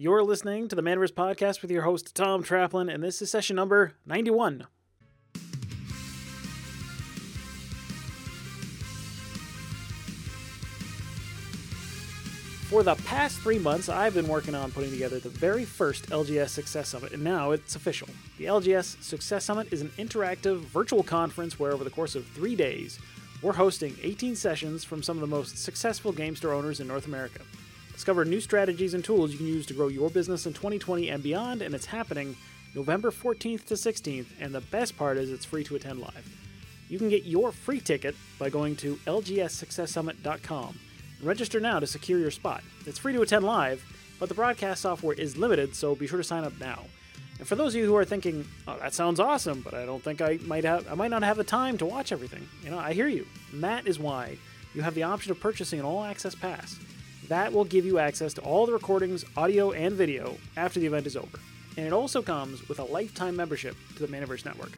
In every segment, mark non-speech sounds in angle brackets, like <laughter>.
You're listening to the Manaverse Podcast with your host, Tom Traplin, and this is session number 91. For the past three months, I've been working on putting together the very first LGS Success Summit, and now it's official. The LGS Success Summit is an interactive virtual conference where, over the course of three days, we're hosting 18 sessions from some of the most successful game store owners in North America. Discover new strategies and tools you can use to grow your business in 2020 and beyond, and it's happening November 14th to 16th, and the best part is it's free to attend live. You can get your free ticket by going to lgssuccesssummit.com Register now to secure your spot. It's free to attend live, but the broadcast software is limited, so be sure to sign up now. And for those of you who are thinking, "Oh, that sounds awesome, but I don't think I might have I might not have the time to watch everything." You know, I hear you. And that is why you have the option of purchasing an all-access pass. That will give you access to all the recordings, audio, and video after the event is over. And it also comes with a lifetime membership to the Manaverse Network,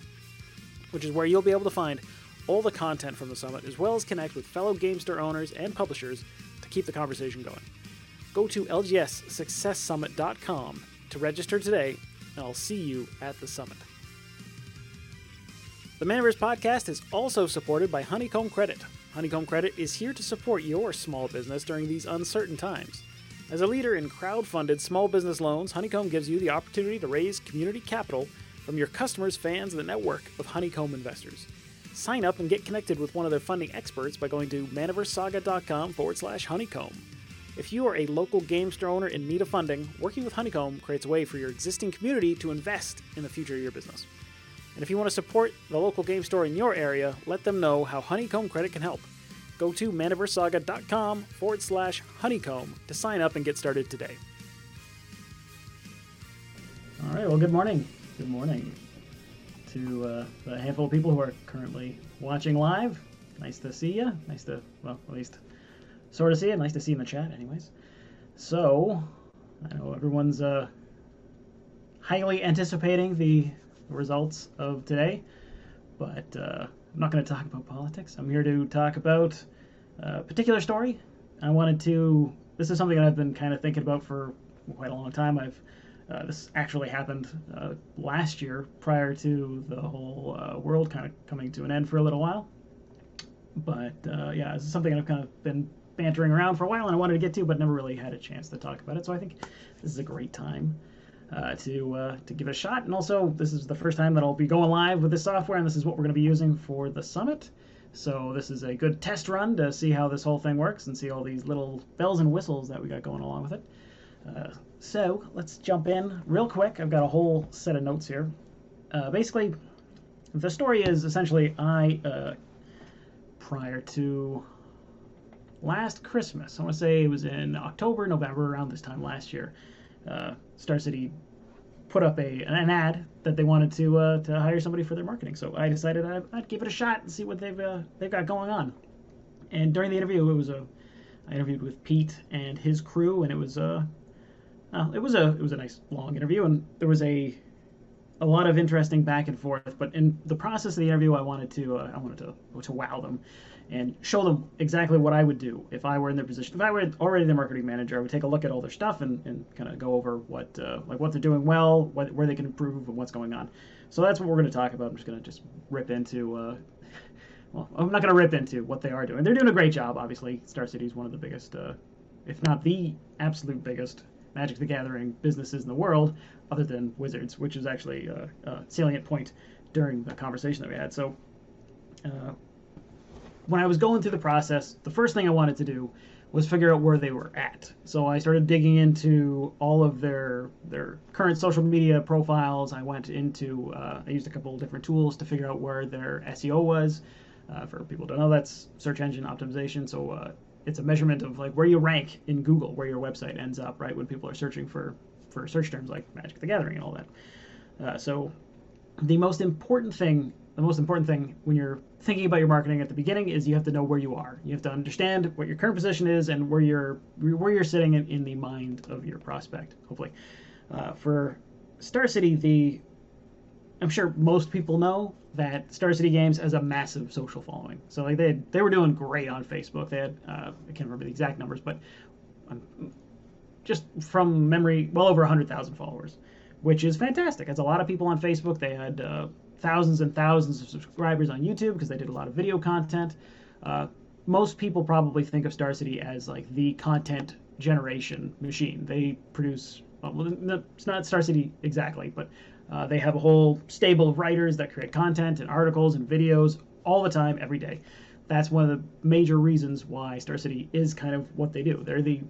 which is where you'll be able to find all the content from the summit, as well as connect with fellow game store owners and publishers to keep the conversation going. Go to lgssuccesssummit.com to register today, and I'll see you at the summit. The Manaverse podcast is also supported by Honeycomb Credit. Honeycomb Credit is here to support your small business during these uncertain times. As a leader in crowd-funded small business loans, Honeycomb gives you the opportunity to raise community capital from your customers, fans, and the network of Honeycomb investors. Sign up and get connected with one of their funding experts by going to manaversaga.com forward slash honeycomb. If you are a local game store owner in need of funding, working with Honeycomb creates a way for your existing community to invest in the future of your business. And if you want to support the local game store in your area, let them know how Honeycomb Credit can help. Go to manaversaga.com forward slash honeycomb to sign up and get started today. All right, well, good morning. Good morning to uh, the handful of people who are currently watching live. Nice to see you. Nice to, well, at least sort of see you. Nice to see you in the chat, anyways. So, I know everyone's uh, highly anticipating the results of today, but uh, I'm not going to talk about politics. I'm here to talk about a particular story. I wanted to, this is something that I've been kind of thinking about for quite a long time. I've uh, this actually happened uh, last year, prior to the whole uh, world kind of coming to an end for a little while. But uh, yeah, this is something I've kind of been bantering around for a while, and I wanted to get to, but never really had a chance to talk about it. So I think this is a great time uh, to uh, to give it a shot. And also, this is the first time that I'll be going live with this software, and this is what we're going to be using for the summit. So this is a good test run to see how this whole thing works and see all these little bells and whistles that we got going along with it. Uh, so let's jump in real quick. I've got a whole set of notes here. Uh, basically, the story is essentially I, uh, prior to last Christmas, I want to say it was in October, November, around this time last year, uh, Star City put up a an ad that they wanted to uh, to hire somebody for their marketing. So I decided I'd, I'd give it a shot and see what they've uh, they've got going on. And during the interview, it was a I interviewed with Pete and his crew, and it was uh, uh, it was a it was a nice long interview, and there was a a lot of interesting back and forth. But in the process of the interview, I wanted to uh, I wanted to to wow them and show them exactly what I would do if I were in their position. If I were already the marketing manager, I would take a look at all their stuff and, and kind of go over what uh, like what they're doing well, what, where they can improve, and what's going on. So that's what we're going to talk about. I'm just going to just rip into. Uh, <laughs> well, I'm not going to rip into what they are doing. They're doing a great job. Obviously, Star City is one of the biggest, uh, if not the absolute biggest Magic the Gathering businesses in the world, other than Wizards, which is actually a, a salient point during the conversation that we had. So, uh, when I was going through the process, the first thing I wanted to do was figure out where they were at. So I started digging into all of their their current social media profiles. I went into uh, I used a couple of different tools to figure out where their SEO was. Uh, for people don't know, that's search engine optimization. So uh, it's a measurement of like where you rank in Google, where your website ends up, right? When people are searching for for search terms like Magic the Gathering and all that. Uh, so the most important thing, the most important thing when you're thinking about your marketing at the beginning is you have to know where you are. You have to understand what your current position is and where you're where you're sitting in, in the mind of your prospect. Hopefully, uh, for Star City, the I'm sure most people know that Star City Games has a massive social following. So like they they were doing great on Facebook. They had uh, I can't remember the exact numbers, but um, just from memory, well over 100,000 followers, which is fantastic. It's a lot of people on Facebook. They had uh, thousands and thousands of subscribers on YouTube because they did a lot of video content. Uh, most people probably think of Star City as like the content generation machine. They produce, well, it's not Star City exactly, but uh, they have a whole stable of writers that create content and articles and videos all the time, every day. That's one of the major reasons why Star City is kind of what they do. They're the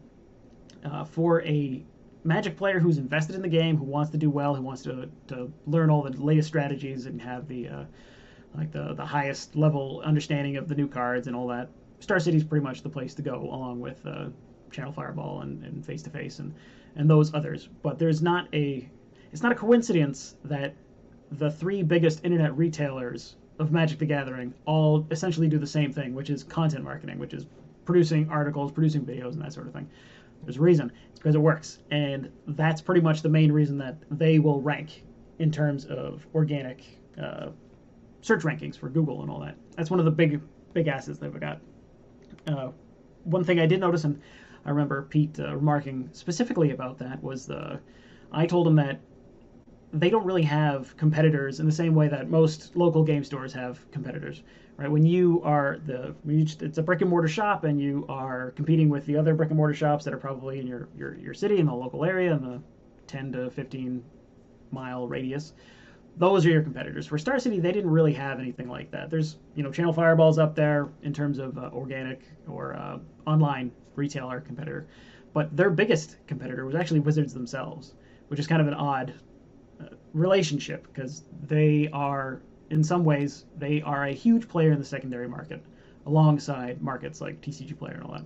uh, for a Magic player who's invested in the game, who wants to do well, who wants to, to learn all the latest strategies and have the uh, like the the highest level understanding of the new cards and all that. Star City's pretty much the place to go, along with uh, Channel Fireball and Face to Face and and those others. But there's not a it's not a coincidence that the three biggest internet retailers of Magic the Gathering all essentially do the same thing, which is content marketing, which is producing articles, producing videos, and that sort of thing. There's a reason. It's because it works. And that's pretty much the main reason that they will rank in terms of organic uh, search rankings for Google and all that. That's one of the big, big assets they've got. Uh, one thing I did notice, and I remember Pete uh, remarking specifically about that, was the I told him that they don't really have competitors in the same way that most local game stores have competitors right? When you are the it's a brick and mortar shop and you are competing with the other brick and mortar shops that are probably in your your, your city in the local area in the 10 to 15 mile radius. Those are your competitors. For Star City, they didn't really have anything like that. There's, you know, Channel Fireballs up there in terms of uh, organic or uh, online retailer competitor, but their biggest competitor was actually Wizards themselves, which is kind of an odd relationship because they are in some ways, they are a huge player in the secondary market, alongside markets like TCG Player and all that.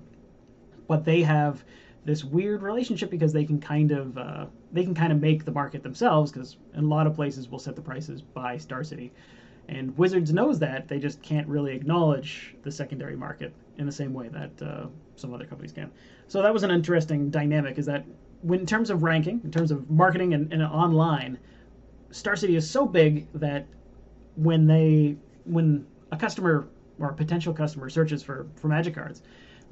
But they have this weird relationship because they can kind of uh, they can kind of make the market themselves because in a lot of places will set the prices by Star City, and Wizards knows that they just can't really acknowledge the secondary market in the same way that uh, some other companies can. So that was an interesting dynamic. Is that when in terms of ranking, in terms of marketing and, and online, Star City is so big that when they when a customer or a potential customer searches for for magic cards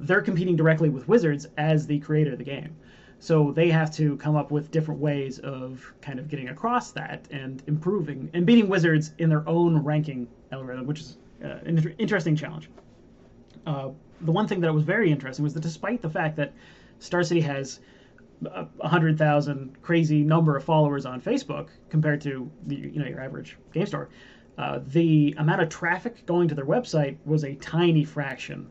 they're competing directly with wizards as the creator of the game. So they have to come up with different ways of kind of getting across that and improving and beating wizards in their own ranking algorithm which is uh, an inter- interesting challenge. Uh, the one thing that was very interesting was that despite the fact that star city has 100,000 crazy number of followers on Facebook compared to the, you know your average game store uh, the amount of traffic going to their website was a tiny fraction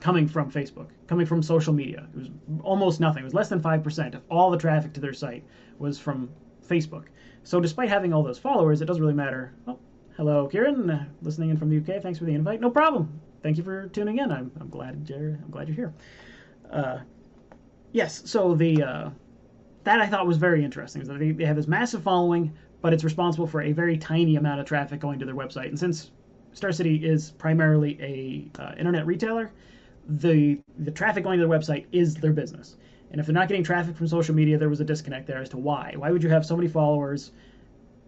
coming from Facebook, coming from social media. It was almost nothing. It was less than 5% of all the traffic to their site was from Facebook. So despite having all those followers, it doesn't really matter. Oh, hello, Kieran, uh, listening in from the UK. Thanks for the invite. No problem. Thank you for tuning in. I'm, I'm glad you're I'm glad you're here. Uh, yes, so the uh, that I thought was very interesting. Is that they, they have this massive following, but it's responsible for a very tiny amount of traffic going to their website. And since Star City is primarily a uh, internet retailer, the the traffic going to their website is their business. And if they're not getting traffic from social media, there was a disconnect there as to why. Why would you have so many followers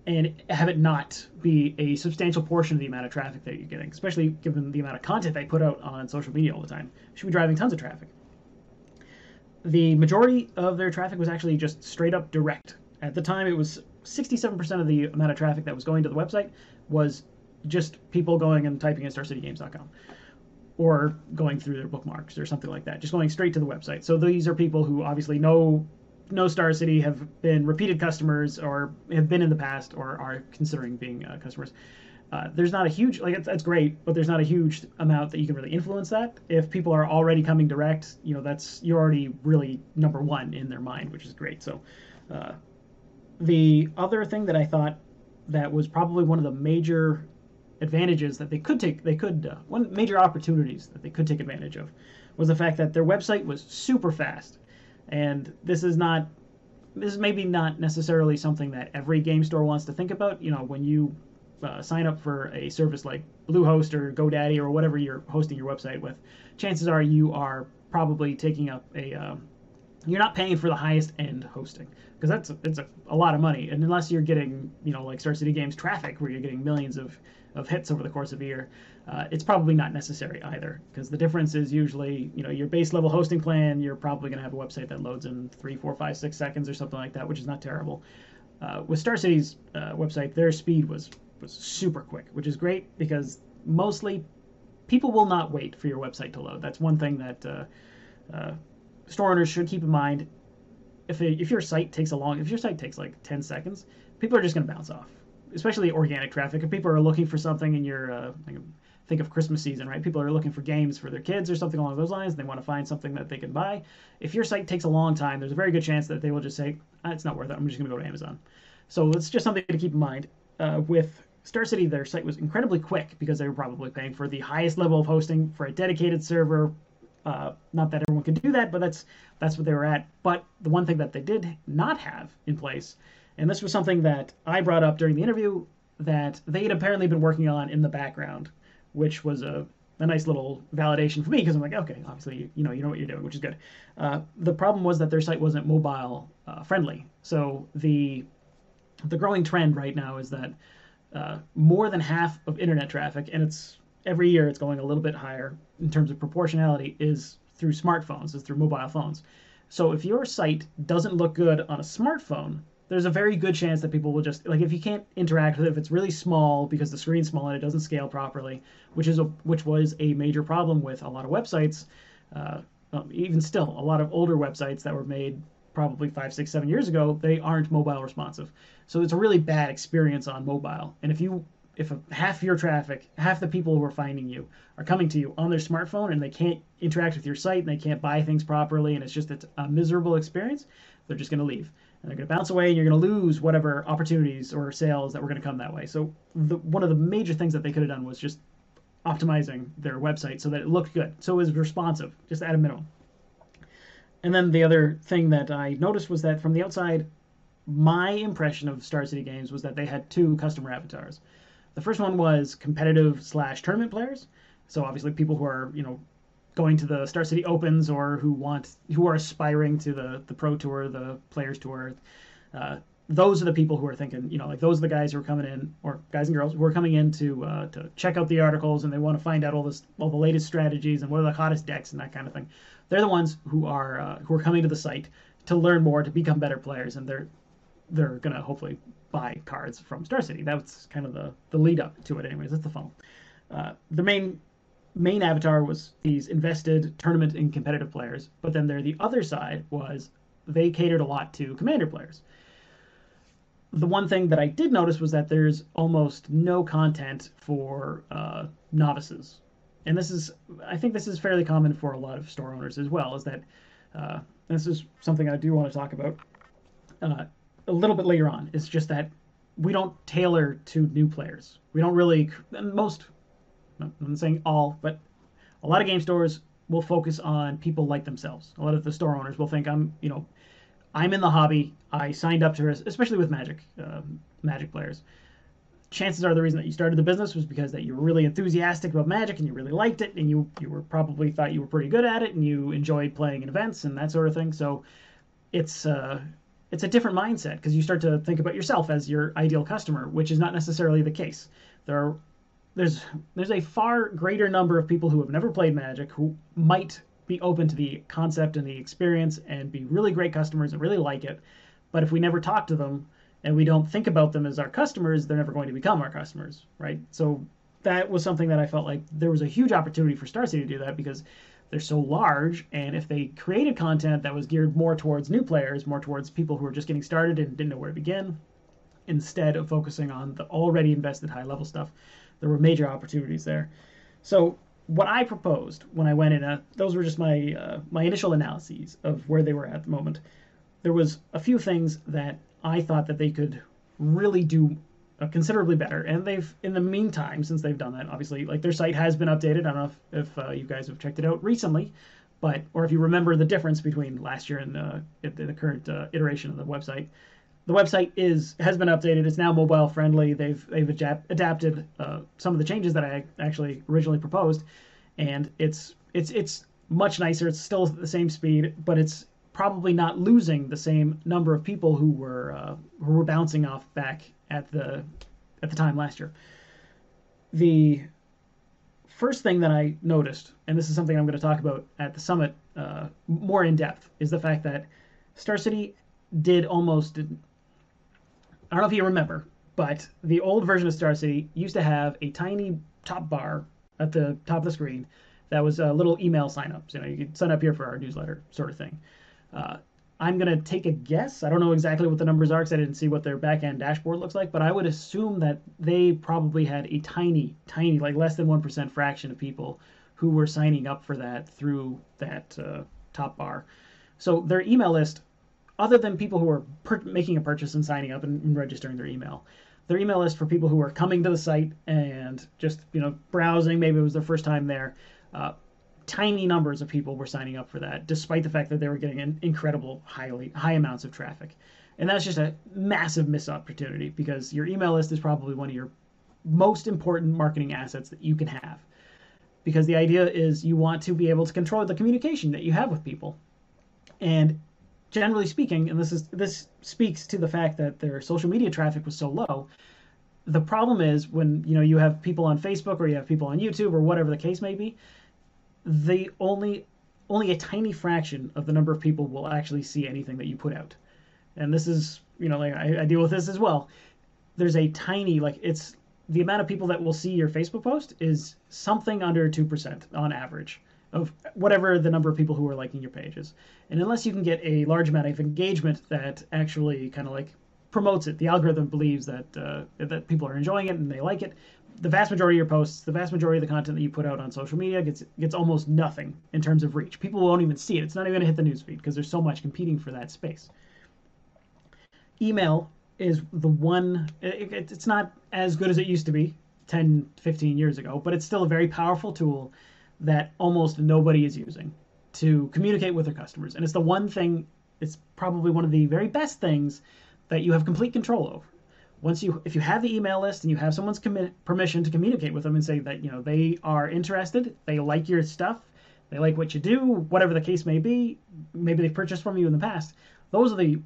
and have it not be a substantial portion of the amount of traffic that you're getting, especially given the amount of content they put out on social media all the time? should be driving tons of traffic. The majority of their traffic was actually just straight up direct. At the time, it was 67% of the amount of traffic that was going to the website was just people going and typing in starcitygames.com or going through their bookmarks or something like that, just going straight to the website. So these are people who obviously know know Star City, have been repeated customers, or have been in the past, or are considering being uh, customers. Uh, there's not a huge like that's great, but there's not a huge amount that you can really influence that. If people are already coming direct, you know that's you're already really number one in their mind, which is great. So uh, the other thing that I thought that was probably one of the major advantages that they could take, they could, uh, one major opportunities that they could take advantage of was the fact that their website was super fast. And this is not, this is maybe not necessarily something that every game store wants to think about. You know, when you uh, sign up for a service like Bluehost or GoDaddy or whatever you're hosting your website with, chances are you are probably taking up a, uh, you're not paying for the highest end hosting because that's it's a, a lot of money. And unless you're getting you know like star city games traffic where you're getting millions of, of hits over the course of a year uh, it's probably not necessary either because the difference is usually you know your base level hosting plan you're probably going to have a website that loads in three four five six seconds or something like that which is not terrible. Uh, with star city's uh, website their speed was was super quick which is great because mostly people will not wait for your website to load. That's one thing that uh, uh, store owners should keep in mind. If, if your site takes a long if your site takes like 10 seconds people are just going to bounce off especially organic traffic. If people are looking for something in your uh, think of christmas season right? People are looking for games for their kids or something along those lines they want to find something that they can buy. If your site takes a long time there's a very good chance that they will just say ah, it's not worth it. I'm just going to go to amazon. So it's just something to keep in mind uh, with Star City, their site was incredibly quick because they were probably paying for the highest level of hosting for a dedicated server uh, not that everyone could do that, but that's that's what they were at. But the one thing that they did not have in place, and this was something that I brought up during the interview, that they had apparently been working on in the background, which was a, a nice little validation for me because I'm like, okay, obviously you, you, know you know what you're doing, which is good. Uh, the problem was that their site wasn't mobile uh, friendly, so the the growing trend right now is that uh, more than half of internet traffic, and it's every year it's going a little bit higher in terms of proportionality is through smartphones, is through mobile phones. So if your site doesn't look good on a smartphone, there's a very good chance that people will just like if you can't interact with it, if it's really small because the screen's small and it doesn't scale properly, which is a which was a major problem with a lot of websites. Uh, even still, a lot of older websites that were made probably five, six, seven years ago, they aren't mobile responsive. So it's a really bad experience on mobile. And if you if a, half your traffic, half the people who are finding you are coming to you on their smartphone and they can't interact with your site and they can't buy things properly and it's just a miserable experience, they're just going to leave. And they're going to bounce away and you're going to lose whatever opportunities or sales that were going to come that way. So the, one of the major things that they could have done was just optimizing their website so that it looked good. So it was responsive, just at a minimum. And then the other thing that I noticed was that from the outside, my impression of Star City Games was that they had two customer avatars. The first one was competitive slash tournament players. So obviously people who are you know going to the Star City Opens or who want who are aspiring to the the Pro Tour, the Players Tour. Uh, those are the people who are thinking, you know, like those are the guys who are coming in, or guys and girls who are coming in to uh, to check out the articles and they want to find out all this, all the latest strategies and what are the hottest decks and that kind of thing. They're the ones who are uh, who are coming to the site to learn more, to become better players, and they're they're gonna hopefully buy cards from Star City. That's kind of the, the lead up to it, anyways. That's the funnel. Uh, the main main avatar was these invested tournament and competitive players, but then there the other side was they catered a lot to commander players. The one thing that I did notice was that there's almost no content for uh, novices, and this is I think this is fairly common for a lot of store owners as well. Is that uh, this is something I do want to talk about. Uh, a little bit later on. It's just that we don't tailor to new players. We don't really most. I'm saying all, but a lot of game stores will focus on people like themselves. A lot of the store owners will think I'm, you know, I'm in the hobby. I signed up to, especially with Magic, uh, Magic players. Chances are the reason that you started the business was because that you were really enthusiastic about Magic and you really liked it and you you were probably thought you were pretty good at it and you enjoyed playing in events and that sort of thing. So it's uh, it's a different mindset because you start to think about yourself as your ideal customer, which is not necessarily the case. There are there's there's a far greater number of people who have never played Magic who might be open to the concept and the experience and be really great customers and really like it. But if we never talk to them and we don't think about them as our customers, they're never going to become our customers, right? So that was something that I felt like there was a huge opportunity for Star to do that because they're so large and if they created content that was geared more towards new players more towards people who are just getting started and didn't know where to begin instead of focusing on the already invested high level stuff there were major opportunities there so what i proposed when i went in uh, those were just my uh, my initial analyses of where they were at the moment there was a few things that i thought that they could really do uh, considerably better. And they've, in the meantime, since they've done that, obviously, like their site has been updated. I don't know if, if uh, you guys have checked it out recently, but or if you remember the difference between last year and uh, the current uh, iteration of the website. The website is has been updated. It's now mobile friendly. They've they've adapt, adapted uh, some of the changes that I actually originally proposed, and it's it's it's much nicer. It's still the same speed, but it's probably not losing the same number of people who were uh, who were bouncing off back at the at the time last year. The first thing that I noticed, and this is something I'm going to talk about at the summit uh, more in depth, is the fact that Star City did almost. I don't know if you remember, but the old version of Star City used to have a tiny top bar at the top of the screen that was a little email signups. You know, you could sign up here for our newsletter, sort of thing. Uh, I'm going to take a guess. I don't know exactly what the numbers are because I didn't see what their back end dashboard looks like, but I would assume that they probably had a tiny, tiny, like less than 1% fraction of people who were signing up for that through that uh, top bar. So their email list, other than people who are per- making a purchase and signing up and, and registering their email, their email list for people who are coming to the site and just you know browsing, maybe it was their first time there. Uh, tiny numbers of people were signing up for that, despite the fact that they were getting an incredible highly high amounts of traffic. And that's just a massive missed opportunity because your email list is probably one of your most important marketing assets that you can have. Because the idea is you want to be able to control the communication that you have with people. And generally speaking, and this is this speaks to the fact that their social media traffic was so low. The problem is when you know you have people on Facebook or you have people on YouTube or whatever the case may be, the only only a tiny fraction of the number of people will actually see anything that you put out. And this is, you know, like I, I deal with this as well. There's a tiny, like it's the amount of people that will see your Facebook post is something under 2% on average of whatever the number of people who are liking your pages. And unless you can get a large amount of engagement that actually kind of like promotes it, the algorithm believes that uh, that people are enjoying it and they like it, the vast majority of your posts, the vast majority of the content that you put out on social media gets gets almost nothing in terms of reach. People won't even see it. It's not even going to hit the newsfeed because there's so much competing for that space. Email is the one. It, it, it's not as good as it used to be 10, 15 years ago, but it's still a very powerful tool that almost nobody is using to communicate with their customers. And it's the one thing. It's probably one of the very best things that you have complete control over once you if you have the email list and you have someone's commi- permission to communicate with them and say that you know they are interested they like your stuff they like what you do whatever the case may be maybe they've purchased from you in the past those are the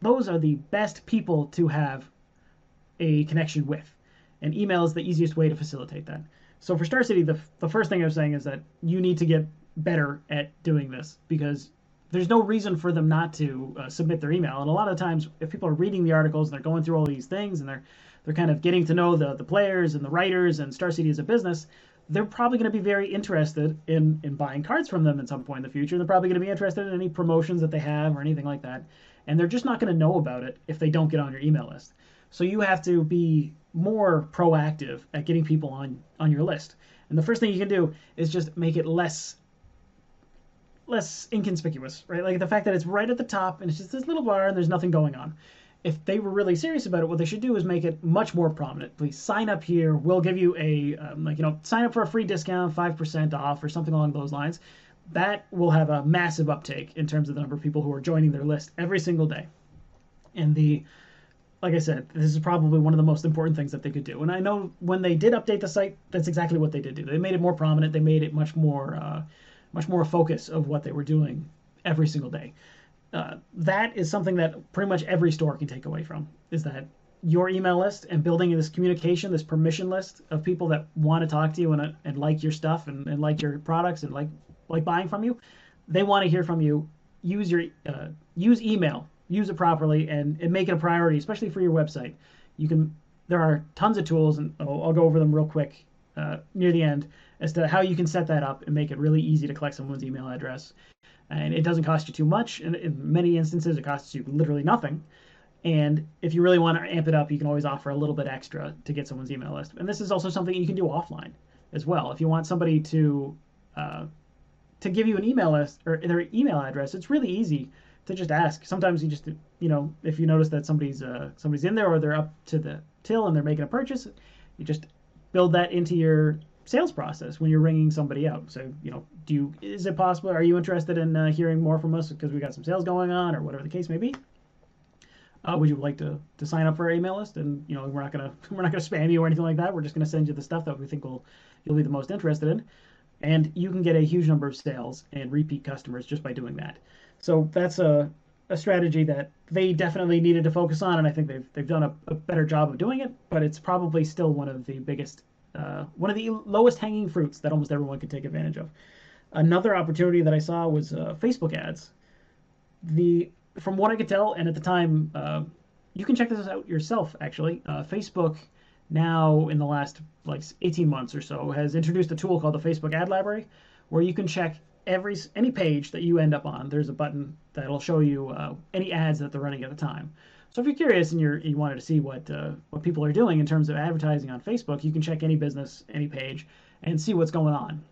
those are the best people to have a connection with and email is the easiest way to facilitate that so for star city the, the first thing i'm saying is that you need to get better at doing this because there's no reason for them not to uh, submit their email. And a lot of times, if people are reading the articles and they're going through all these things and they're they're kind of getting to know the the players and the writers and Star City as a business, they're probably going to be very interested in in buying cards from them at some point in the future. They're probably going to be interested in any promotions that they have or anything like that. And they're just not going to know about it if they don't get on your email list. So you have to be more proactive at getting people on on your list. And the first thing you can do is just make it less less inconspicuous, right? Like the fact that it's right at the top and it's just this little bar and there's nothing going on. If they were really serious about it, what they should do is make it much more prominent. Please sign up here. We'll give you a um, like you know sign up for a free discount, five percent off, or something along those lines. That will have a massive uptake in terms of the number of people who are joining their list every single day. And the like I said, this is probably one of the most important things that they could do. And I know when they did update the site, that's exactly what they did do. They made it more prominent. They made it much more uh, much more a focus of what they were doing every single day. Uh, that is something that pretty much every store can take away from is that your email list and building this communication, this permission list of people that want to talk to you and, and like your stuff and, and like your products and like like buying from you, they want to hear from you. Use your uh, use email, use it properly, and, and make it a priority, especially for your website. You can there are tons of tools, and I'll, I'll go over them real quick uh, near the end as to how you can set that up and make it really easy to collect someone's email address. And it doesn't cost you too much. And in many instances, it costs you literally nothing. And if you really want to amp it up, you can always offer a little bit extra to get someone's email list. And this is also something you can do offline as well. If you want somebody to uh, to give you an email list or their email address, it's really easy to just ask. Sometimes you just you know if you notice that somebody's uh, somebody's in there or they're up to the till and they're making a purchase, you just build that into your sales process when you're ringing somebody out. So, you know, do you, is it possible? Are you interested in uh, hearing more from us because we got some sales going on or whatever the case may be? Uh, would you like to, to sign up for our email list? And you know, we're not gonna <laughs> we're not gonna spam you or anything like that. We're just gonna send you the stuff that we think will you'll be the most interested in, and you can get a huge number of sales and repeat customers just by doing that. So that's a, a strategy that they definitely needed to focus on, and I think they've they've done a, a better job of doing it. But it's probably still one of the biggest, uh, one of the lowest hanging fruits that almost everyone could take advantage of. Another opportunity that I saw was uh, Facebook ads. The from what I could tell, and at the time, uh, you can check this out yourself. Actually, uh, Facebook now in the last like 18 months or so has introduced a tool called the Facebook Ad Library, where you can check every any page that you end up on. There's a button that'll show you uh, any ads that they're running at the time. So if you're curious and you're, you wanted to see what uh, what people are doing in terms of advertising on Facebook, you can check any business, any page, and see what's going on.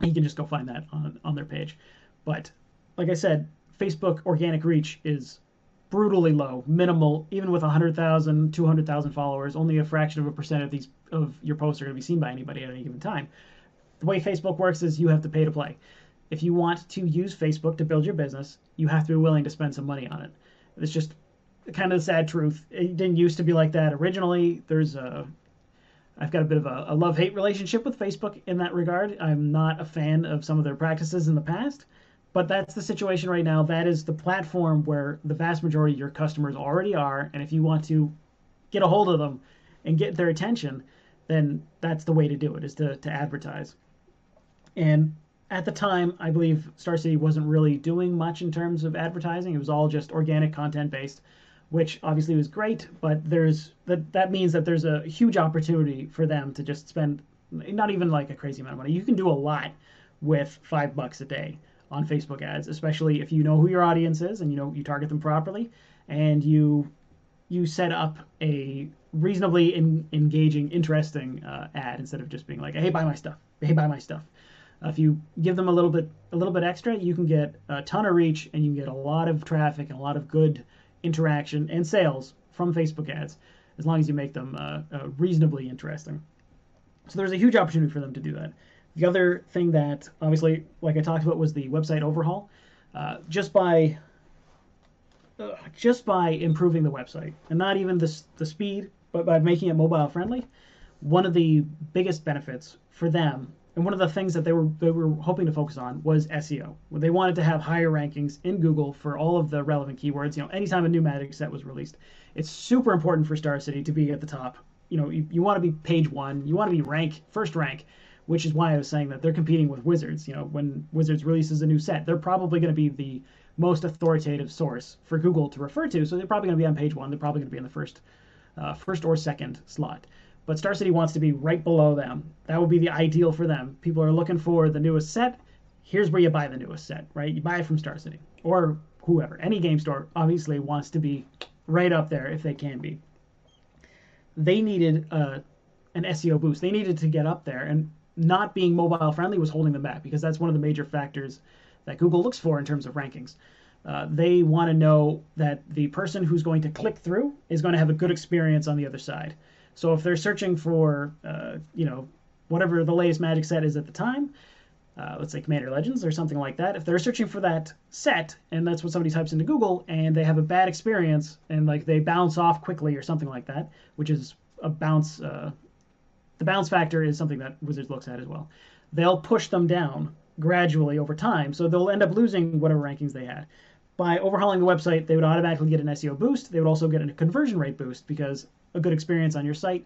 You can just go find that on on their page. But like I said, Facebook organic reach is brutally low, minimal, even with 100,000, 200,000 followers, only a fraction of a percent of these of your posts are going to be seen by anybody at any given time. The way Facebook works is you have to pay to play. If you want to use Facebook to build your business, you have to be willing to spend some money on it. It's just kind of the sad truth. It didn't used to be like that originally. There's a I've got a bit of a, a love hate relationship with Facebook in that regard. I'm not a fan of some of their practices in the past. But that's the situation right now. That is the platform where the vast majority of your customers already are. And if you want to get a hold of them and get their attention, then that's the way to do it is to, to advertise. And at the time, I believe Star City wasn't really doing much in terms of advertising. It was all just organic content based, which obviously was great, but there's that that means that there's a huge opportunity for them to just spend not even like a crazy amount of money. You can do a lot with five bucks a day on Facebook ads, especially if you know who your audience is and you know you target them properly and you you set up a reasonably in, engaging, interesting uh, ad instead of just being like, "Hey, buy my stuff. Hey, buy my stuff." Uh, if you give them a little bit a little bit extra, you can get a ton of reach and you can get a lot of traffic and a lot of good interaction and sales from Facebook ads, as long as you make them uh, uh reasonably interesting. So there's a huge opportunity for them to do that. The other thing that, obviously, like I talked about, was the website overhaul. Uh, just by uh, just by improving the website, and not even the, the speed, but by making it mobile friendly, one of the biggest benefits for them, and one of the things that they were they were hoping to focus on was SEO. They wanted to have higher rankings in Google for all of the relevant keywords. You know, anytime a new Magic set was released, it's super important for Star City to be at the top. You know, you, you want to be page one, you want to be rank first rank which is why I was saying that they're competing with Wizards. You know, when Wizards releases a new set, they're probably going to be the most authoritative source for Google to refer to. So they're probably going to be on page one. They're probably going to be in the first, uh, first or second slot. But Star City wants to be right below them. That would be the ideal for them. People are looking for the newest set. Here's where you buy the newest set, right? You buy it from Star City or whoever. Any game store obviously wants to be right up there if they can be. They needed uh, an SEO boost. They needed to get up there, and not being mobile friendly was holding them back because that's one of the major factors that Google looks for in terms of rankings. Uh, they want to know that the person who's going to click through is going to have a good experience on the other side. So if they're searching for, uh, you know, whatever the latest Magic set is at the time, uh, let's say Commander Legends or something like that, if they're searching for that set and that's what somebody types into Google and they have a bad experience and like they bounce off quickly or something like that, which is a bounce uh, the bounce factor is something that Wizards looks at as well. They'll push them down gradually over time, so they'll end up losing whatever rankings they had. By overhauling the website, they would automatically get an SEO boost. They would also get a conversion rate boost because a good experience on your site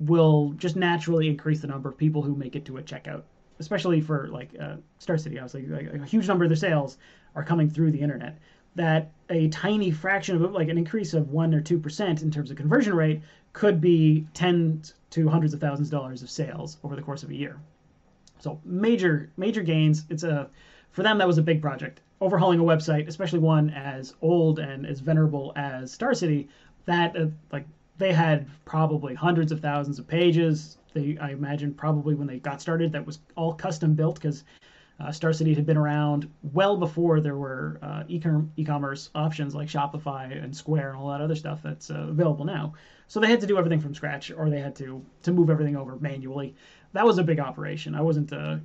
will just naturally increase the number of people who make it to a checkout. Especially for like uh, Star City, obviously, like, a huge number of their sales are coming through the internet. That a tiny fraction of like an increase of one or two percent in terms of conversion rate could be tens to hundreds of thousands of dollars of sales over the course of a year. So major major gains. It's a for them that was a big project. Overhauling a website, especially one as old and as venerable as Star City, that uh, like they had probably hundreds of thousands of pages. They I imagine probably when they got started that was all custom built because uh, Star City had been around well before there were uh, e-commerce options like Shopify and Square and all that other stuff that's uh, available now. So they had to do everything from scratch, or they had to to move everything over manually. That was a big operation. I wasn't uh,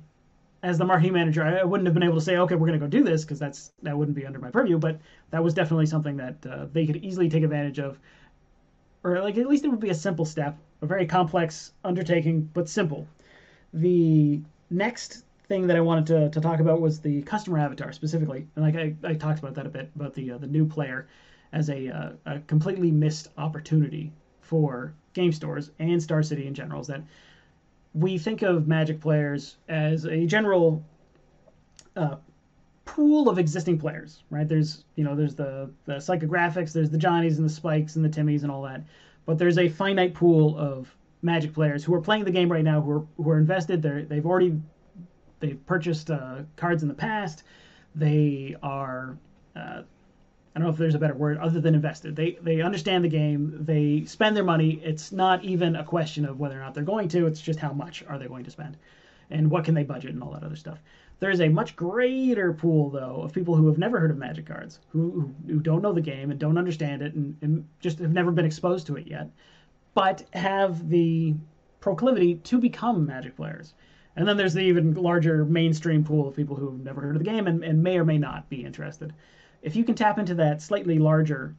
as the marketing manager, I wouldn't have been able to say, okay, we're going to go do this because that's that wouldn't be under my purview. But that was definitely something that uh, they could easily take advantage of, or like at least it would be a simple step, a very complex undertaking, but simple. The next thing that I wanted to, to talk about was the customer avatar specifically, and like I, I talked about that a bit about the uh, the new player as a, uh, a completely missed opportunity for game stores and Star City in general. Is that we think of Magic players as a general uh, pool of existing players, right? There's you know there's the the psychographics, there's the Johnnies and the Spikes and the Timmys and all that, but there's a finite pool of Magic players who are playing the game right now, who are who are invested. They're they've already they've purchased uh, cards in the past. They are uh, I don't know if there's a better word other than invested. They they understand the game. They spend their money. It's not even a question of whether or not they're going to. It's just how much are they going to spend, and what can they budget and all that other stuff. There is a much greater pool though of people who have never heard of Magic cards, who who, don't know the game and don't understand it, and, and just have never been exposed to it yet, but have the proclivity to become Magic players. And then there's the even larger mainstream pool of people who've never heard of the game and, and may or may not be interested. If you can tap into that slightly larger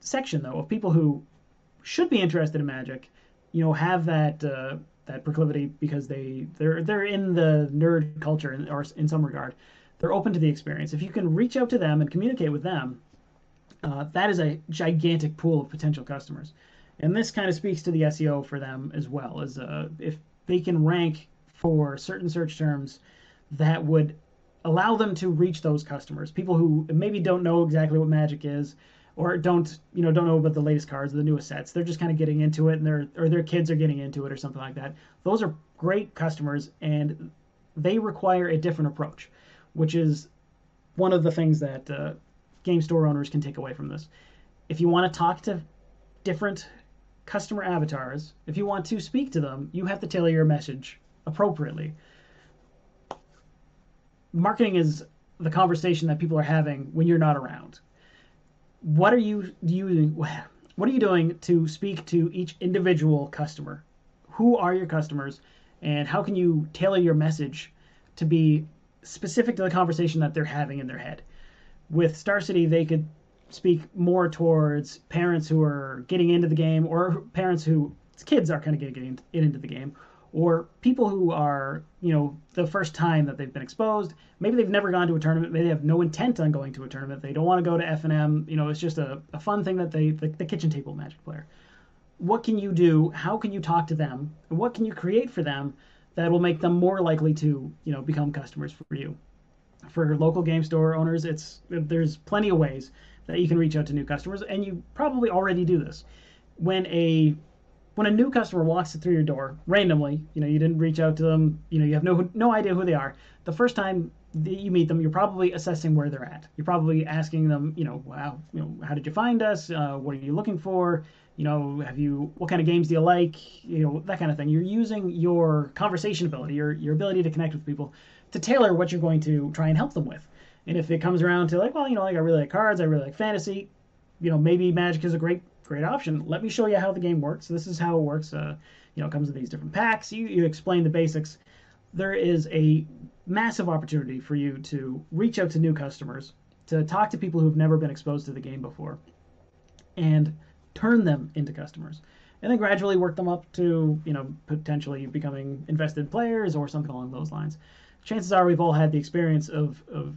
section, though, of people who should be interested in Magic, you know, have that uh, that proclivity because they they're they're in the nerd culture in, or in some regard, they're open to the experience. If you can reach out to them and communicate with them, uh, that is a gigantic pool of potential customers. And this kind of speaks to the SEO for them as well, as uh, if they can rank for certain search terms that would allow them to reach those customers, people who maybe don't know exactly what Magic is, or don't you know don't know about the latest cards, the newest sets. They're just kind of getting into it, and their or their kids are getting into it, or something like that. Those are great customers, and they require a different approach, which is one of the things that uh, game store owners can take away from this. If you want to talk to different customer avatars, if you want to speak to them, you have to tailor your message appropriately marketing is the conversation that people are having when you're not around. What are you doing? <laughs> What are you doing to speak to each individual customer? Who are your customers, and how can you tailor your message to be specific to the conversation that they're having in their head? With Star City, they could speak more towards parents who are getting into the game, or parents who kids are kind of getting into the game, or people who are, you know, the first time that they've been exposed. Maybe they've never gone to a tournament. Maybe they have no intent on going to a tournament. They don't want to go to FNM. You know, it's just a, a fun thing that they, the, the kitchen table magic player. What can you do? How can you talk to them? And what can you create for them that will make them more likely to, you know, become customers for you? For local game store owners, it's there's plenty of ways that you can reach out to new customers, and you probably already do this. When a when a new customer walks through your door randomly, you know, you didn't reach out to them, you know, you have no no idea who they are. The first time that you meet them, you're probably assessing where they're at. You're probably asking them, you know, wow, you know, how did you find us? Uh, what are you looking for? You know, have you what kind of games do you like? You know, that kind of thing. You're using your conversation ability, your your ability to connect with people, to tailor what you're going to try and help them with. And if it comes around to like, well, you know, like I really like cards, I really like fantasy, you know, maybe Magic is a great great option. Let me show you how the game works. This is how it works. Uh, you know, it comes in these different packs. You, you explain the basics. There is a massive opportunity for you to reach out to new customers, to talk to people who've never been exposed to the game before, and turn them into customers. And then gradually work them up to, you know, potentially becoming invested players or something along those lines. Chances are we've all had the experience of, of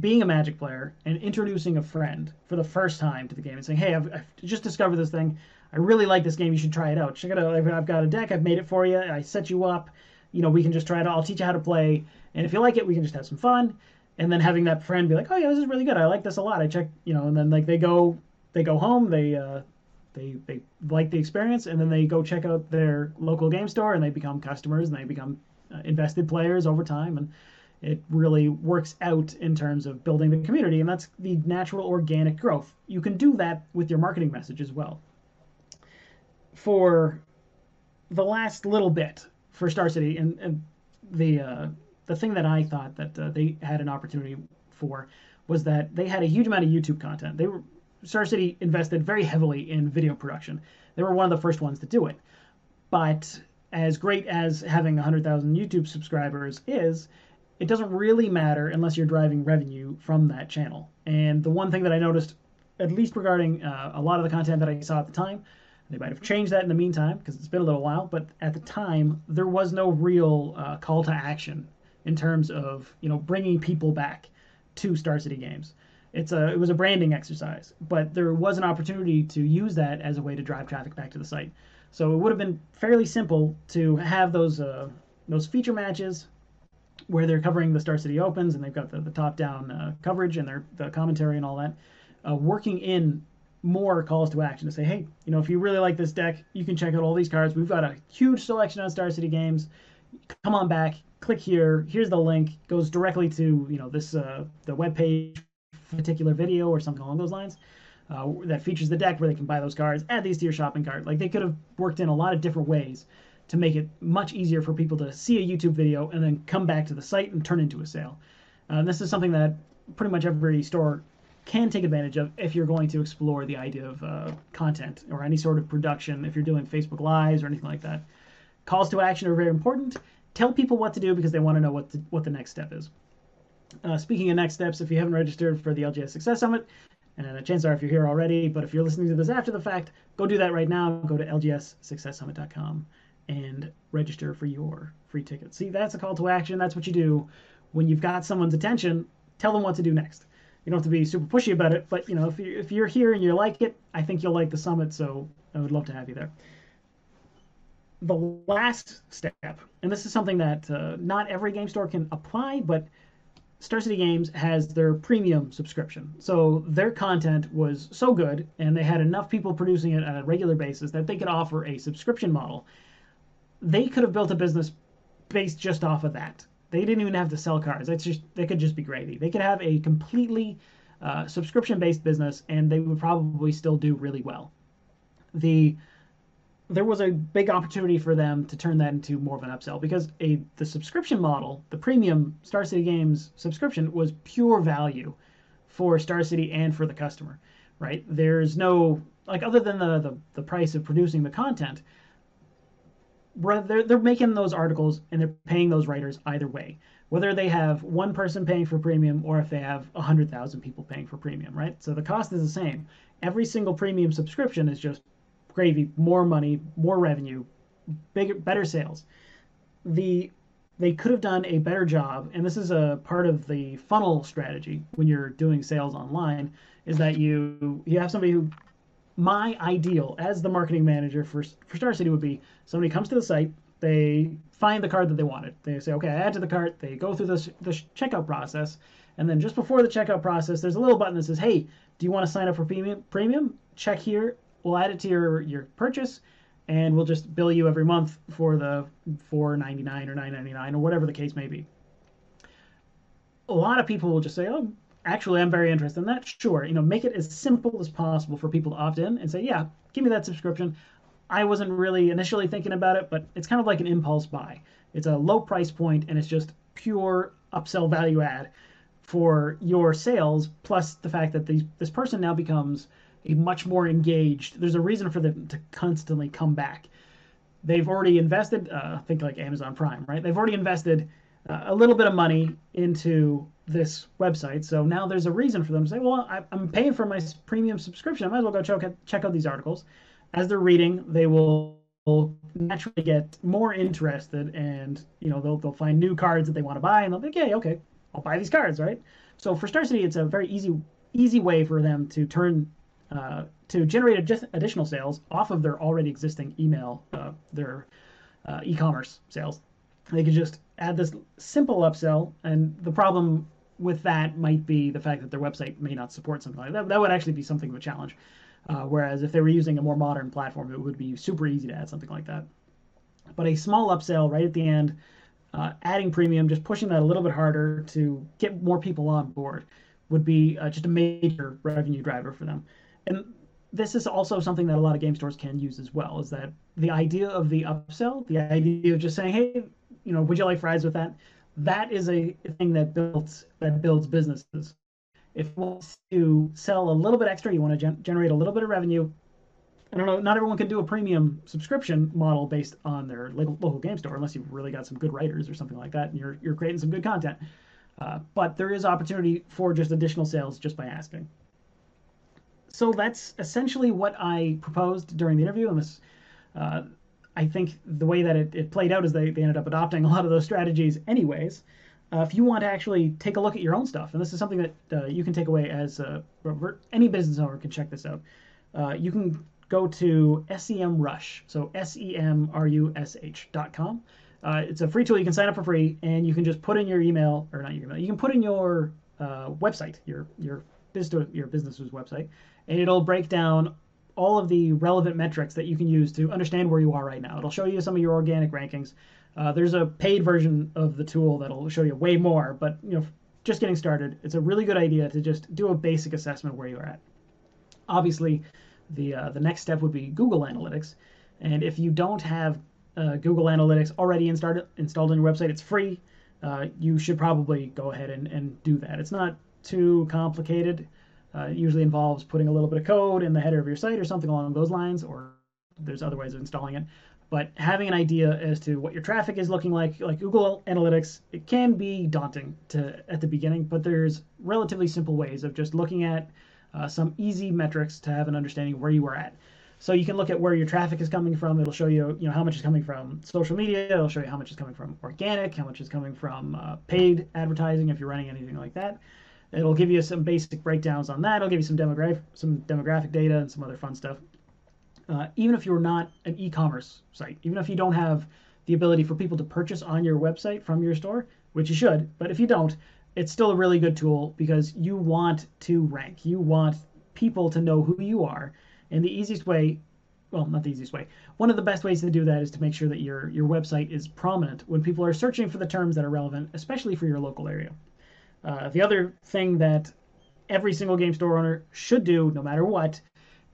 being a Magic player and introducing a friend for the first time to the game and saying, "Hey, I've, I've just discovered this thing. I really like this game. You should try it out. Check it out. I've got a deck. I've made it for you. I set you up. You know, we can just try it out. I'll teach you how to play. And if you like it, we can just have some fun." And then having that friend be like, "Oh yeah, this is really good. I like this a lot. I check, you know." And then like they go, they go home. They uh, they they like the experience, and then they go check out their local game store, and they become customers, and they become uh, invested players over time, and it really works out in terms of building the community, and that's the natural organic growth. You can do that with your marketing message as well. For the last little bit for Star City, and, and the uh, the thing that I thought that uh, they had an opportunity for was that they had a huge amount of YouTube content. They were Star City invested very heavily in video production. They were one of the first ones to do it. But as great as having 100,000 YouTube subscribers is, it doesn't really matter unless you're driving revenue from that channel. And the one thing that I noticed, at least regarding uh, a lot of the content that I saw at the time, they might have changed that in the meantime because it's been a little while, but at the time, there was no real uh, call to action in terms of you know bringing people back to Star City games. It's a it was a branding exercise, but there was an opportunity to use that as a way to drive traffic back to the site. So it would have been fairly simple to have those uh, those feature matches where they're covering the Star City Opens and they've got the, the top down uh, coverage and their the commentary and all that, uh, working in more calls to action to say, hey, you know, if you really like this deck, you can check out all these cards. We've got a huge selection on Star City games. Come on back, click here. Here's the link. Goes directly to you know this uh, the web page, particular video or something along those lines. Uh, that features the deck where they can buy those cards, add these to your shopping cart. Like they could have worked in a lot of different ways to make it much easier for people to see a YouTube video and then come back to the site and turn into a sale. Uh, this is something that pretty much every store can take advantage of if you're going to explore the idea of uh, content or any sort of production, if you're doing Facebook Lives or anything like that. Calls to action are very important. Tell people what to do because they want to know what, to, what the next step is. Uh, speaking of next steps, if you haven't registered for the LGS Success Summit, and a chance are if you're here already, but if you're listening to this after the fact, go do that right now. Go to lgssuccesssummit.com and register for your free ticket. See, that's a call to action. That's what you do when you've got someone's attention. Tell them what to do next you don't have to be super pushy about it, but you know, if you if you're here and you like it, I think you'll like the summit. So I would love to have you there. The last step, and this is something that uh, not every game store can apply, but Star City Games has their premium subscription. So their content was so good, and they had enough people producing it on a regular basis that they could offer a subscription model. They could have built a business based just off of that. They didn't even have to sell cars. That's just they could just be gravy. They could have a completely uh, subscription-based business, and they would probably still do really well. The there was a big opportunity for them to turn that into more of an upsell because a the subscription model, the premium Star City Games subscription, was pure value for Star City and for the customer. Right? There's no like other than the the, the price of producing the content they're, they're making those articles and they're paying those writers either way. Whether they have one person paying for premium or if they have 100000 people paying for premium right? So the cost is the same. Every single premium subscription is just gravy more money more revenue bigger better sales. The they could have done a better job and this is a part of the funnel strategy when you're doing sales online is that you you have somebody who my ideal as the marketing manager for, for Star City would be somebody comes to the site, they find the card that they wanted. They say, okay, I add to the cart. They go through this, this checkout process. And then just before the checkout process, there's a little button that says, hey, do you want to sign up for premium? Premium? Check here. We'll add it to your, your purchase and we'll just bill you every month for the 4.99 or 9.99 or whatever the case may be. A lot of people will just say, "Oh, actually I'm very interested in that, sure, you know, make it as simple as possible for people to opt in and say, yeah, give me that subscription. I wasn't really initially thinking about it, but it's kind of like an impulse buy. It's a low price point and it's just pure upsell value add for your sales, plus the fact that these, this person now becomes a much more engaged. There's a reason for them to constantly come back. They've already invested, uh, think like Amazon Prime, right? They've already invested uh, a little bit of money into this website. So now there's a reason for them to say, well, I, am paying for my premium subscription. I might as well go check out, check out these articles. As they're reading, they will naturally get more interested and, you know, they'll, they'll find new cards that they want to buy and they'll be like, yeah, okay, I'll buy these cards, right? So for Star City, it's a very easy, easy way for them to turn, uh, to generate additional sales off of their already existing email, uh, their uh, e-commerce sales. They could just add this simple upsell, and the problem with that might be the fact that their website may not support something like that. That would actually be something of a challenge. Uh, whereas if they were using a more modern platform, it would be super easy to add something like that. But a small upsell right at the end, uh, adding premium, just pushing that a little bit harder to get more people on board would be uh, just a major revenue driver for them. And this is also something that a lot of game stores can use as well, is that the idea of the upsell, the idea of just saying, hey, you know, would you like fries with that? That is a thing that builds that builds businesses. If you want to sell a little bit extra, you want to gen- generate a little bit of revenue. I don't know. Not everyone can do a premium subscription model based on their local, local game store, unless you've really got some good writers or something like that, and you're you're creating some good content. Uh, but there is opportunity for just additional sales just by asking. So that's essentially what I proposed during the interview, and this uh, I think the way that it, it played out is they, they ended up adopting a lot of those strategies anyways. uh, if you want to actually take a look at your own stuff, and this is something that uh, you can take away as any business owner can check this out. Uh, you can go to SEMrush, so S-E-M-R-U-S-H dot com. Uh, it's a free tool. You can sign up for free, and you can just put in your email, or not your email. You can put in your uh, website, your your business your business's website, and it'll break down all of the relevant metrics that you can use to understand where you are right now. It'll show you some of your organic rankings. Uh, there's a paid version of the tool that'll show you way more, but you know, just getting started, it's a really good idea to just do a basic assessment where you're at. Obviously, the uh, the next step would be Google Analytics, and if you don't have uh, Google Analytics already installed installed on your website, it's free. Uh, you should probably go ahead and, and do that. It's not too complicated. Uh, it usually involves putting a little bit of code in the header of your site or something along those lines, or there's other ways of installing it. But having an idea as to what your traffic is looking like, like Google Analytics, it can be daunting to at the beginning, but there's relatively simple ways of just looking at uh, some easy metrics to have an understanding where you are at. So you can look at where your traffic is coming from. It'll show you, you know, how much is coming from social media. It'll show you how much is coming from organic, how much is coming from uh, paid advertising if you're running anything like that. It'll give you some basic breakdowns on that. It'll give you some demographic, some demographic data and some other fun stuff. Uh, even if you're not an e-commerce site, even if you don't have the ability for people to purchase on your website from your store, which you should, but if you don't, it's still a really good tool because you want to rank. You want people to know who you are. And the easiest way, well, not the easiest way, one of the best ways to do that is to make sure that your, your website is prominent when people are searching for the terms that are relevant, especially for your local area. Uh, the other thing that every single game store owner should do, no matter what,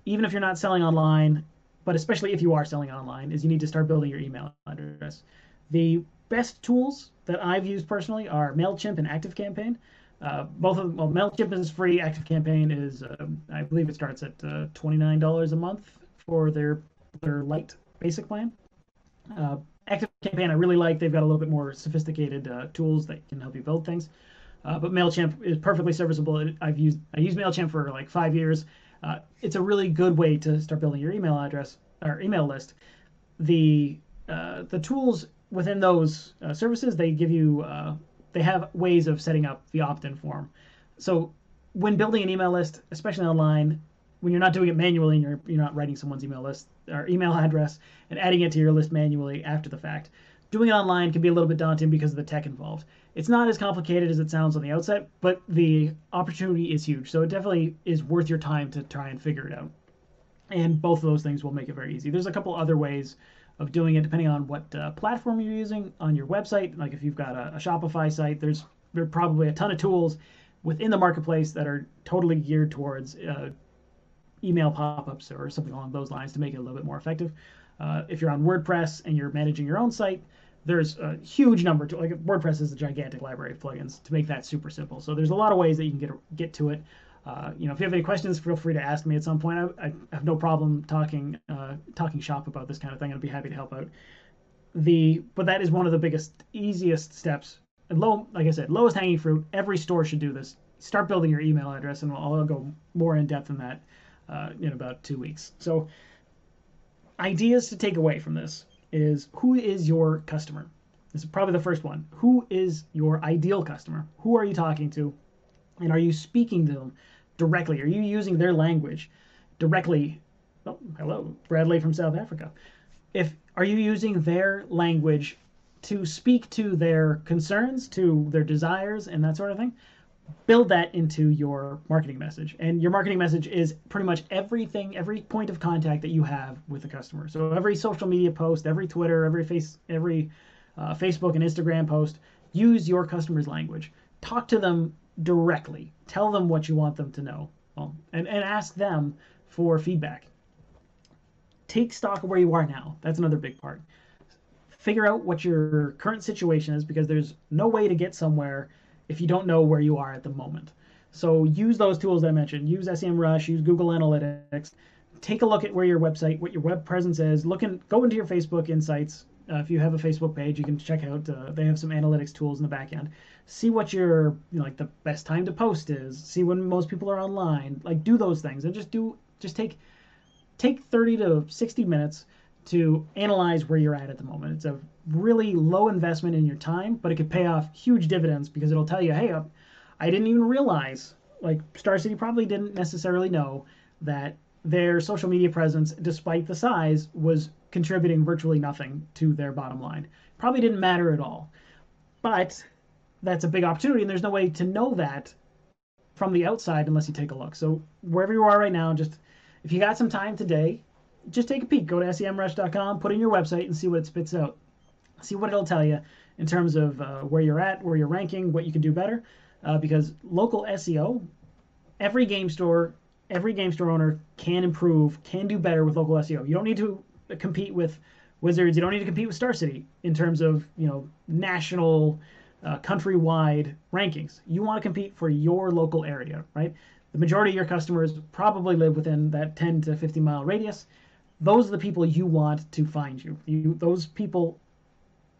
even if you're not selling online, but especially if you are selling online, is you need to start building your email address. The best tools that I've used personally are MailChimp and ActiveCampaign. Uh, both of them, well, MailChimp is free. ActiveCampaign is, uh, I believe it starts at uh, $29 a month for their their light basic plan. Uh, ActiveCampaign I really like. They've got a little bit more sophisticated uh, tools that can help you build things. Uh, but Mailchimp is perfectly serviceable. I've used I used Mailchimp for like five years. Uh, it's a really good way to start building your email address or email list. The uh, the tools within those uh, services they give you uh, they have ways of setting up the opt-in form. So when building an email list, especially online, when you're not doing it manually and you're you're not writing someone's email list or email <laughs> address and adding it to your list manually after the fact, doing it online can be a little bit daunting because of the tech involved. It's not as complicated as it sounds on the outset, but the opportunity is huge. So it definitely is worth your time to try and figure it out. And both of those things will make it very easy. There's a couple other ways of doing it depending on what uh, platform you're using on your website. Like if you've got a, a Shopify site, there's there probably a ton of tools within the marketplace that are totally geared towards uh, email pop-ups or something along those lines to make it a little bit more effective. Uh, if you're on WordPress and you're managing your own site, there's a huge number to like WordPress is a gigantic library of plugins to make that super simple. So there's a lot of ways that you can get get to it. Uh, you know, if you have any questions, feel free to ask me at some point. I, I have no problem talking uh, talking shop about this kind of thing. I'd be happy to help out. The but that is one of the biggest, easiest steps. And low, like I said, lowest hanging fruit. Every store should do this. Start building your email address, and I'll, I'll go more in depth in that uh, in about two weeks. So, ideas to take away from this is who is your customer? This is probably the first one. Who is your ideal customer? Who are you talking to? And are you speaking to them directly? Are you using their language directly? Oh, hello, Bradley from South Africa. If are you using their language to speak to their concerns, to their desires, and that sort of thing? Build that into your marketing message. And your marketing message is pretty much everything, every point of contact that you have with the customer. So every social media post, every Twitter, every face, every uh, Facebook and Instagram post, use your customer's language. Talk to them directly. Tell them what you want them to know, well, and and ask them for feedback. Take stock of where you are now. That's another big part. Figure out what your current situation is because there's no way to get somewhere if you don't know where you are at the moment. So use those tools that I mentioned. Use SEMrush, use Google Analytics. Take a look at where your website, what your web presence is. Look and go into your Facebook Insights. Uh, if you have a Facebook page, you can check out. Uh, they have some analytics tools in the back end. See what your you know, like the best time to post is. See when most people are online. Like do those things and just do just take take 30 to 60 minutes to analyze where you're at at the moment. It's a really low investment in your time, but it could pay off huge dividends because it'll tell you, hey, I didn't even realize, like Star City probably didn't necessarily know that their social media presence, despite the size, was contributing virtually nothing to their bottom line. Probably didn't matter at all. But that's a big opportunity, and there's no way to know that from the outside unless you take a look. So wherever you are right now, just if you got some time today, just take a peek. Go to semrush.com, put in your website, and see what it spits out. See what it'll tell you in terms of uh, where you're at, where you're ranking, what you can do better. Uh, because local SEO, every game store, every game store owner can improve, can do better with local SEO. You don't need to compete with Wizards. You don't need to compete with Star City in terms of you know national, uh, countrywide rankings. You want to compete for your local area, right? The majority of your customers probably live within that 10 to 50 mile radius. Those are the people you want to find you. You those people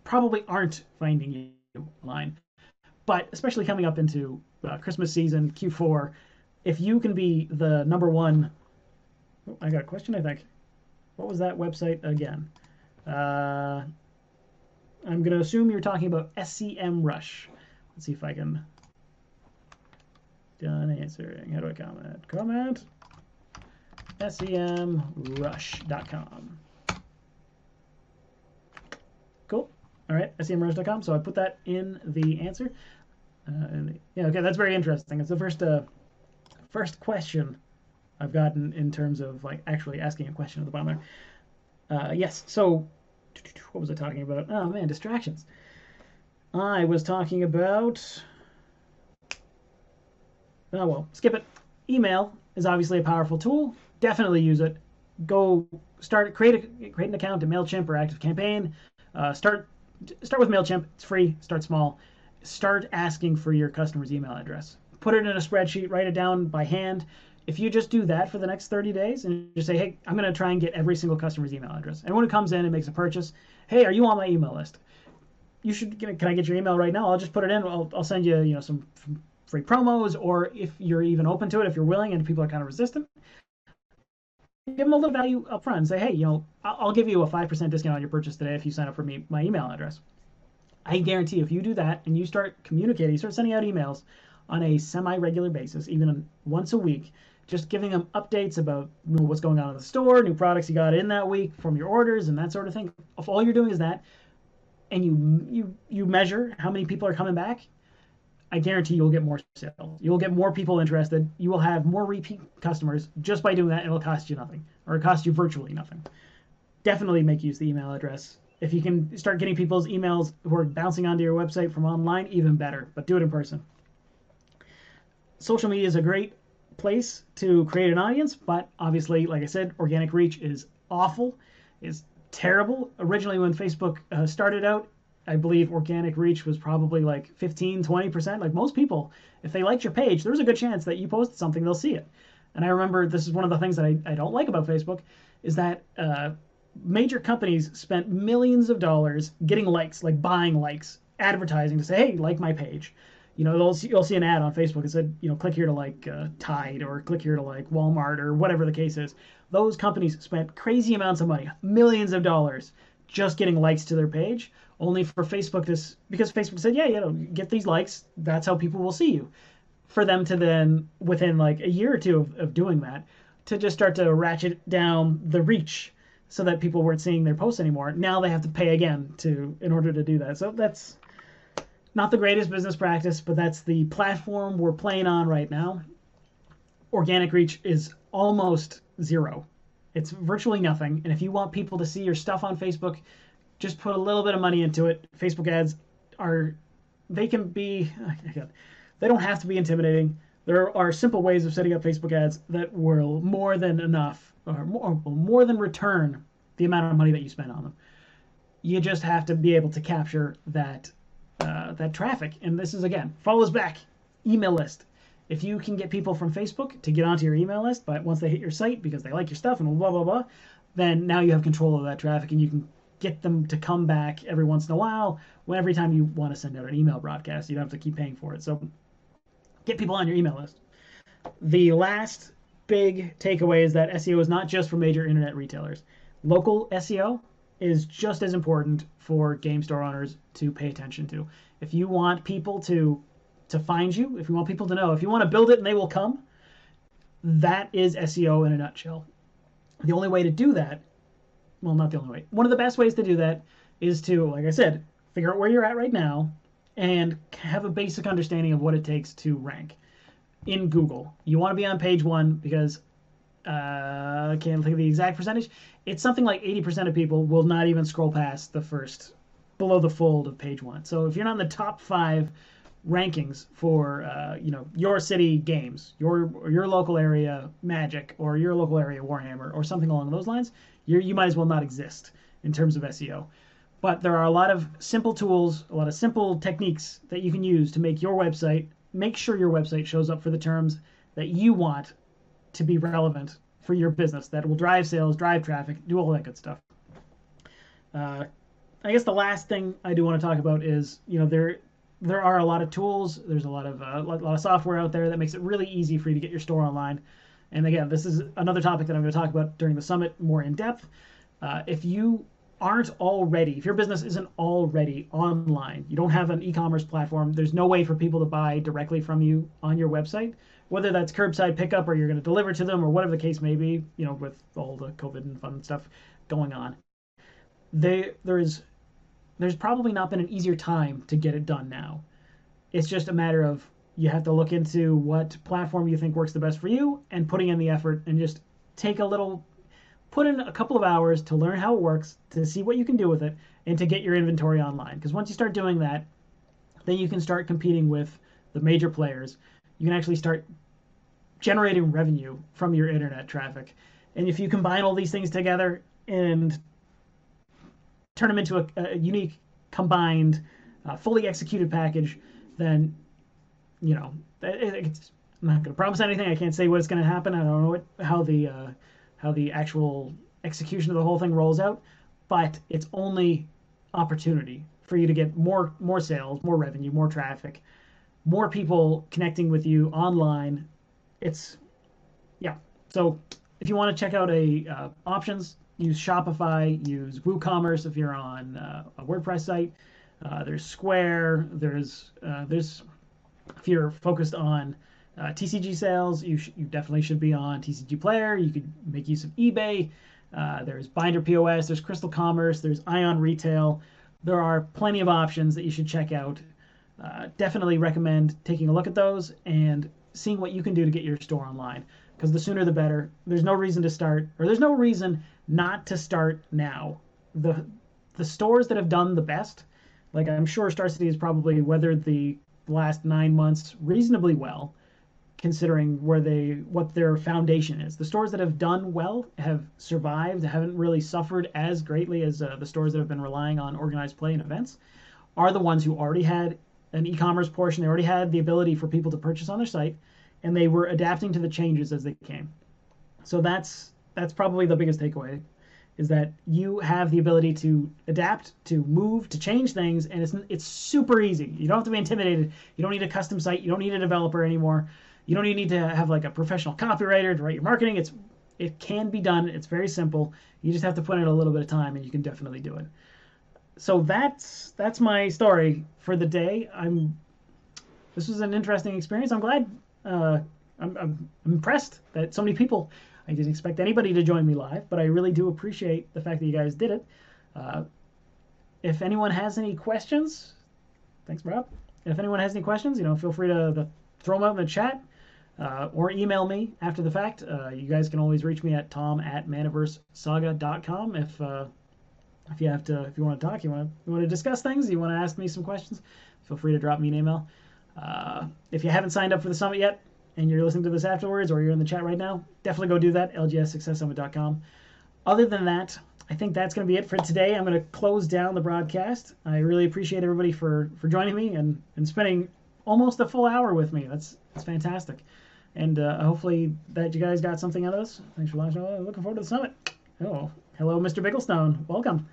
probably aren't finding you online, but especially coming up into uh, Christmas season, Q4, if you can be the number one. Oh, I got a question. I think. What was that website again? Uh, I'm going to assume you're talking about SEM Rush. Let's see if I can. Done answering. How do I comment? Comment. SEMrush.com. All right, SEMrush.com. So I put that in the answer. Uh, yeah, okay, that's very interesting. It's the first uh, first question I've gotten in terms of like actually asking a question at the bottom there. Uh, yes. So, what was I talking about? Oh man, distractions. I was talking about. Oh well, skip it. Email is obviously a powerful tool. Definitely use it. Go start create a create an account in Mailchimp or ActiveCampaign. Uh, start start with Mailchimp. It's free. Start small. Start asking for your customer's email address. Put it in a spreadsheet. Write it down by hand if you just do that for the next 30 days and just say, hey, I'm going to try and get every single customer's email address. And when it comes in and makes a purchase, hey, are you on my email list? You should, can I get your email right now? I'll just put it in. I'll, I'll send you, you know, some free promos, or if you're even open to it, if you're willing and people are kind of resistant, give them a little value up front and say, hey, you know, I'll give you a 5% discount on your purchase today if you sign up for me, my email address. I guarantee if you do that and you start communicating, you start sending out emails on a semi-regular basis, even once a week, just giving them updates about what's going on in the store, new products you got in that week from your orders and that sort of thing. If all you're doing is that, and you you you measure how many people are coming back, I guarantee you'll get more sales. You'll get more people interested. You will have more repeat customers just by doing that. It'll cost you nothing, or it costs you virtually nothing. Definitely make use the email address. If you can start getting people's emails who are bouncing onto your website from online, even better. But do it in person. Social media is a great place to create an audience, but obviously, like I said, organic reach is awful, is terrible. Originally, when Facebook uh, started out, I believe organic reach was probably like 15, 20%. Like most people, if they liked your page, there's a good chance that you posted something, they'll see it. And I remember this is one of the things that I, I don't like about Facebook is that uh, major companies spent millions of dollars getting likes, like buying likes, advertising to say, hey, like my page you know, you'll see, you'll see an ad on Facebook that said, you know, click here to like uh, Tide or click here to like Walmart or whatever the case is. Those companies spent crazy amounts of money, millions of dollars, just getting likes to their page, only for Facebook this because Facebook said, yeah, you know, get these likes, that's how people will see you. For them to then, within like a year or two of, of doing that, to just start to ratchet down the reach so that people weren't seeing their posts anymore. Now they have to pay again to in order to do that. So that's not the greatest business practice, but that's the platform we're playing on right now. Organic reach is almost zero. It's virtually nothing. And if you want people to see your stuff on Facebook, just put a little bit of money into it. Facebook ads are, they can be, <laughs> they don't have to be intimidating. There are simple ways of setting up Facebook ads that will more than enough, or more, more than return the amount of money that you spend on them. You just have to be able to capture that uh, that traffic. And this is again follows back email list. If you can get people from Facebook to get onto your email list, but once they hit your site because they like your stuff and blah blah blah, then now you have control of that traffic and you can get them to come back every once in a while. When every time you want to send out an email broadcast, you don't have to keep paying for it. So get people on your email list. The last big takeaway is that SEO is not just for major internet retailers. Local SEO is just as important for game store owners to pay attention to. If you want people to to find you, if you want people to know, if you want to build it and they will come, that is SEO in a nutshell. The only way to do that, well, not the only way. One of the best ways to do that is to, like I said, figure out where you're at right now and have a basic understanding of what it takes to rank in Google. You want to be on page one because uh, I can't think of the exact percentage. It's something like 80% of people will not even scroll past the first, below the fold of page one. So if you're not in the top five rankings for, uh, you know, your city games, your your local area Magic, or your local area Warhammer, or something along those lines, you you might as well not exist in terms of SEO. But there are a lot of simple tools, a lot of simple techniques that you can use to make your website, make sure your website shows up for the terms that you want to be relevant for your business, that will drive sales, drive traffic, do all that good stuff. Uh, I guess the last thing I do want to talk about is, you know, there there are a lot of tools. There's a lot of uh, a lot of software out there that makes it really easy for you to get your store online. And again, this is another topic that I'm going to talk about during the summit more in depth. Uh, if you aren't already, if your business isn't already online, you don't have an e-commerce platform, there's no way for people to buy directly from you on your website, whether that's curbside pickup or you're going to deliver to them or whatever the case may be, you know, with all the COVID and fun stuff going on. They, there is, there's probably not been an easier time to get it done now. It's just a matter of you have to look into what platform you think works the best for you and putting in the effort and just take a little put in a couple of hours to learn how it works, to see what you can do with it, and to get your inventory online. Because once you start doing that, then you can start competing with the major players. You can actually start generating revenue from your internet traffic. And if you combine all these things together and turn them into a, a unique, combined, uh, fully executed package, then, you know, it, I'm not going to promise anything. I can't say what's going to happen. I don't know what, how the uh, how the actual execution of the whole thing rolls out, but it's only opportunity for you to get more more sales, more revenue, more traffic, more people connecting with you online. It's yeah. So if you want to check out a uh, options, use Shopify, use WooCommerce if you're on uh, a WordPress site. Uh, there's Square. There's uh, there's if you're focused on uh, TCG sales, you, sh- you definitely should be on TCG Player. You could make use of eBay. Uh, there's Binder POS, there's Crystal Commerce, there's Ion Retail. There are plenty of options that you should check out. Uh, definitely recommend taking a look at those and seeing what you can do to get your store online because the sooner the better. There's no reason to start, or there's no reason not to start now. The the stores that have done the best, like I'm sure Star City has probably weathered the last nine months reasonably well considering where they what their foundation is. The stores that have done well have survived, haven't really suffered as greatly as uh, the stores that have been relying on organized play and events. Are the ones who already had an e-commerce portion. They already had the ability for people to purchase on their site, and they were adapting to the changes as they came. So that's that's probably the biggest takeaway is that you have the ability to adapt, to move, to change things, and it's it's super easy. You don't have to be intimidated. You don't need a custom site. You don't need a developer anymore. You don't even need to have like a professional copywriter to write your marketing. It's it can be done. It's very simple. You just have to put in a little bit of time, and you can definitely do it. So that's that's my story for the day. I'm this was an interesting experience. I'm glad. Uh, I'm, I'm impressed that so many people. I didn't expect anybody to join me live, but I really do appreciate the fact that you guys did it. Uh, if anyone has any questions, thanks, Rob. If anyone has any questions, you know, feel free to, to throw them out in the chat uh, or email me after the fact. Uh, you guys can always reach me at tom at manaversesaga.com if uh, if you have to if you want to talk, you want to you want to discuss things, you want to ask me some questions, feel free to drop me an email. Uh, if you haven't signed up for the summit yet and you're listening to this afterwards or you're in the chat right now, definitely go do that. lgssuccesssummit.com. Other than that, I think that's going to be it for today. I'm going to close down the broadcast. I really appreciate everybody for for joining me and and spending almost a full hour with me. That's that's fantastic. And uh, hopefully that you guys got something out of this. Thanks for watching. Looking forward to the summit. Oh, hello, Mr. Bigglestone. Welcome.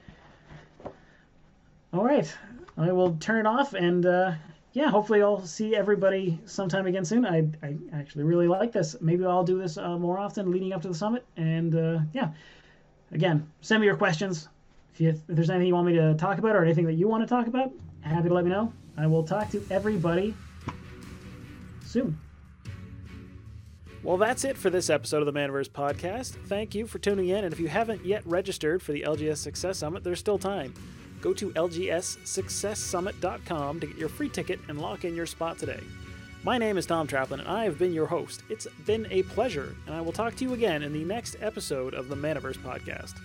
All right, I will turn it off, and uh, yeah, hopefully I'll see everybody sometime again soon. I, I actually really like this. Maybe I'll do this uh, more often leading up to the summit. And uh, yeah, again, send me your questions. if, you, if there's anything you want me to talk about or anything that you want to talk about, happy to let me know. I will talk to everybody soon. Well, that's it for this episode of the Manaverse podcast. Thank you for tuning in, and if you haven't yet registered for the LGS Success Summit, there's still time. Go to lgssuccesssummit.com to get your free ticket and lock in your spot today. My name is Tom Traplin, and I have been your host. It's been a pleasure, and I will talk to you again in the next episode of the Manaverse podcast.